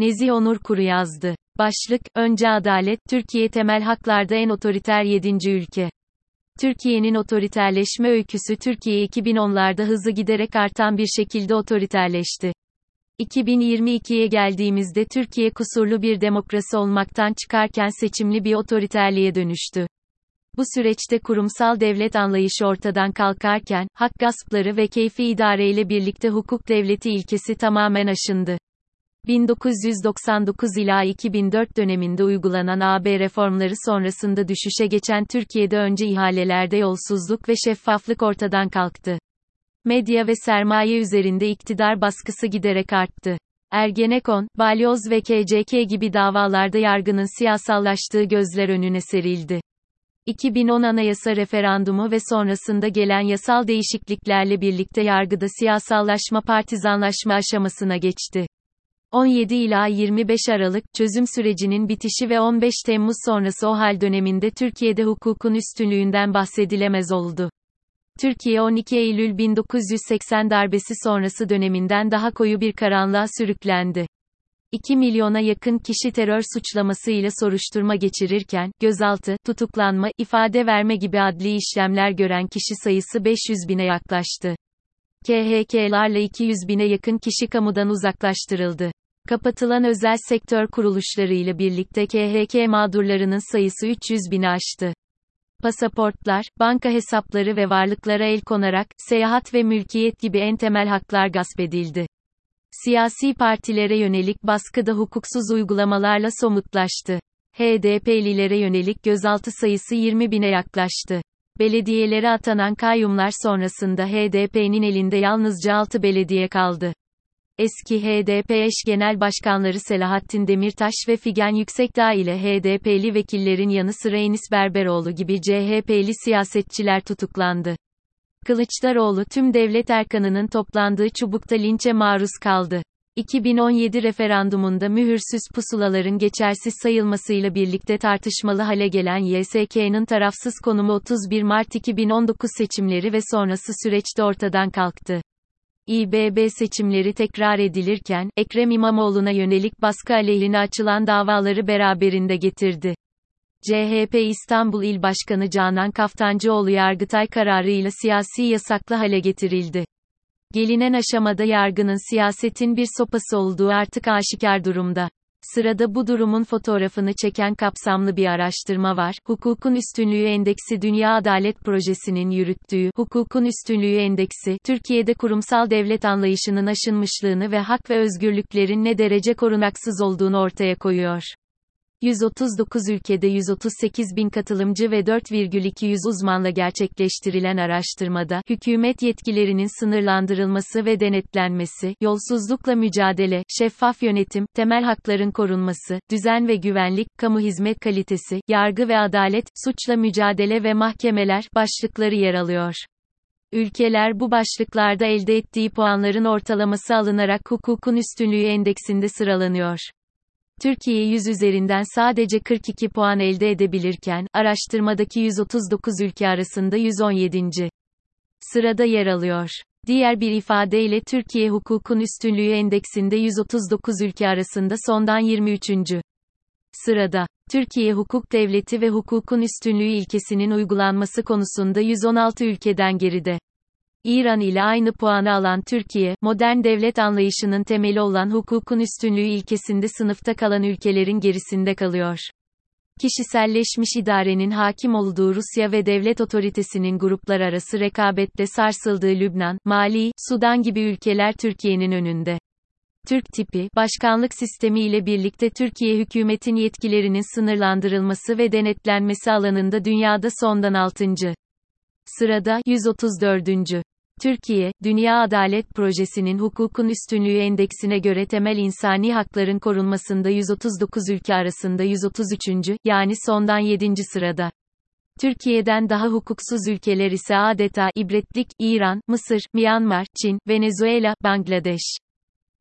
Nezih Onur Kuru yazdı. Başlık, Önce Adalet, Türkiye temel haklarda en otoriter 7. ülke. Türkiye'nin otoriterleşme öyküsü Türkiye 2010'larda hızı giderek artan bir şekilde otoriterleşti. 2022'ye geldiğimizde Türkiye kusurlu bir demokrasi olmaktan çıkarken seçimli bir otoriterliğe dönüştü. Bu süreçte kurumsal devlet anlayışı ortadan kalkarken, hak gaspları ve keyfi idareyle birlikte hukuk devleti ilkesi tamamen aşındı. 1999 ila 2004 döneminde uygulanan AB reformları sonrasında düşüşe geçen Türkiye'de önce ihalelerde yolsuzluk ve şeffaflık ortadan kalktı. Medya ve sermaye üzerinde iktidar baskısı giderek arttı. Ergenekon, Balyoz ve KCK gibi davalarda yargının siyasallaştığı gözler önüne serildi. 2010 anayasa referandumu ve sonrasında gelen yasal değişikliklerle birlikte yargıda siyasallaşma partizanlaşma aşamasına geçti. 17 ila 25 Aralık çözüm sürecinin bitişi ve 15 Temmuz sonrası o hal döneminde Türkiye'de hukukun üstünlüğünden bahsedilemez oldu. Türkiye 12 Eylül 1980 darbesi sonrası döneminden daha koyu bir karanlığa sürüklendi. 2 milyona yakın kişi terör suçlamasıyla soruşturma geçirirken, gözaltı, tutuklanma, ifade verme gibi adli işlemler gören kişi sayısı 500 bine yaklaştı. KHK'larla 200 bine yakın kişi kamudan uzaklaştırıldı. Kapatılan özel sektör kuruluşlarıyla birlikte KHK mağdurlarının sayısı 300 bini aştı. Pasaportlar, banka hesapları ve varlıklara el konarak, seyahat ve mülkiyet gibi en temel haklar gasp edildi. Siyasi partilere yönelik baskı da hukuksuz uygulamalarla somutlaştı. HDP'lilere yönelik gözaltı sayısı 20 bine yaklaştı. Belediyelere atanan kayyumlar sonrasında HDP'nin elinde yalnızca 6 belediye kaldı. Eski HDP eş genel başkanları Selahattin Demirtaş ve Figen Yüksekdağ ile HDP'li vekillerin yanı sıra Enis Berberoğlu gibi CHP'li siyasetçiler tutuklandı. Kılıçdaroğlu tüm devlet erkanının toplandığı çubukta linçe maruz kaldı. 2017 referandumunda mühürsüz pusulaların geçersiz sayılmasıyla birlikte tartışmalı hale gelen YSK'nın tarafsız konumu 31 Mart 2019 seçimleri ve sonrası süreçte ortadan kalktı. İBB seçimleri tekrar edilirken, Ekrem İmamoğlu'na yönelik baskı aleyhine açılan davaları beraberinde getirdi. CHP İstanbul İl Başkanı Canan Kaftancıoğlu Yargıtay kararıyla siyasi yasaklı hale getirildi. Gelinen aşamada yargının siyasetin bir sopası olduğu artık aşikar durumda. Sırada bu durumun fotoğrafını çeken kapsamlı bir araştırma var. Hukukun Üstünlüğü Endeksi Dünya Adalet Projesi'nin yürüttüğü Hukukun Üstünlüğü Endeksi, Türkiye'de kurumsal devlet anlayışının aşınmışlığını ve hak ve özgürlüklerin ne derece korunaksız olduğunu ortaya koyuyor. 139 ülkede 138 bin katılımcı ve 4,200 uzmanla gerçekleştirilen araştırmada, hükümet yetkilerinin sınırlandırılması ve denetlenmesi, yolsuzlukla mücadele, şeffaf yönetim, temel hakların korunması, düzen ve güvenlik, kamu hizmet kalitesi, yargı ve adalet, suçla mücadele ve mahkemeler, başlıkları yer alıyor. Ülkeler bu başlıklarda elde ettiği puanların ortalaması alınarak hukukun üstünlüğü endeksinde sıralanıyor. Türkiye 100 üzerinden sadece 42 puan elde edebilirken, araştırmadaki 139 ülke arasında 117. sırada yer alıyor. Diğer bir ifadeyle Türkiye hukukun üstünlüğü endeksinde 139 ülke arasında sondan 23. sırada. Türkiye hukuk devleti ve hukukun üstünlüğü ilkesinin uygulanması konusunda 116 ülkeden geride. İran ile aynı puanı alan Türkiye, modern devlet anlayışının temeli olan hukukun üstünlüğü ilkesinde sınıfta kalan ülkelerin gerisinde kalıyor. Kişiselleşmiş idarenin hakim olduğu Rusya ve devlet otoritesinin gruplar arası rekabetle sarsıldığı Lübnan, Mali, Sudan gibi ülkeler Türkiye'nin önünde. Türk tipi, başkanlık sistemi ile birlikte Türkiye hükümetin yetkilerinin sınırlandırılması ve denetlenmesi alanında dünyada sondan 6. Sırada 134. Türkiye, Dünya Adalet Projesi'nin hukukun üstünlüğü endeksine göre temel insani hakların korunmasında 139 ülke arasında 133. yani sondan 7. sırada. Türkiye'den daha hukuksuz ülkeler ise adeta ibretlik, İran, Mısır, Myanmar, Çin, Venezuela, Bangladeş.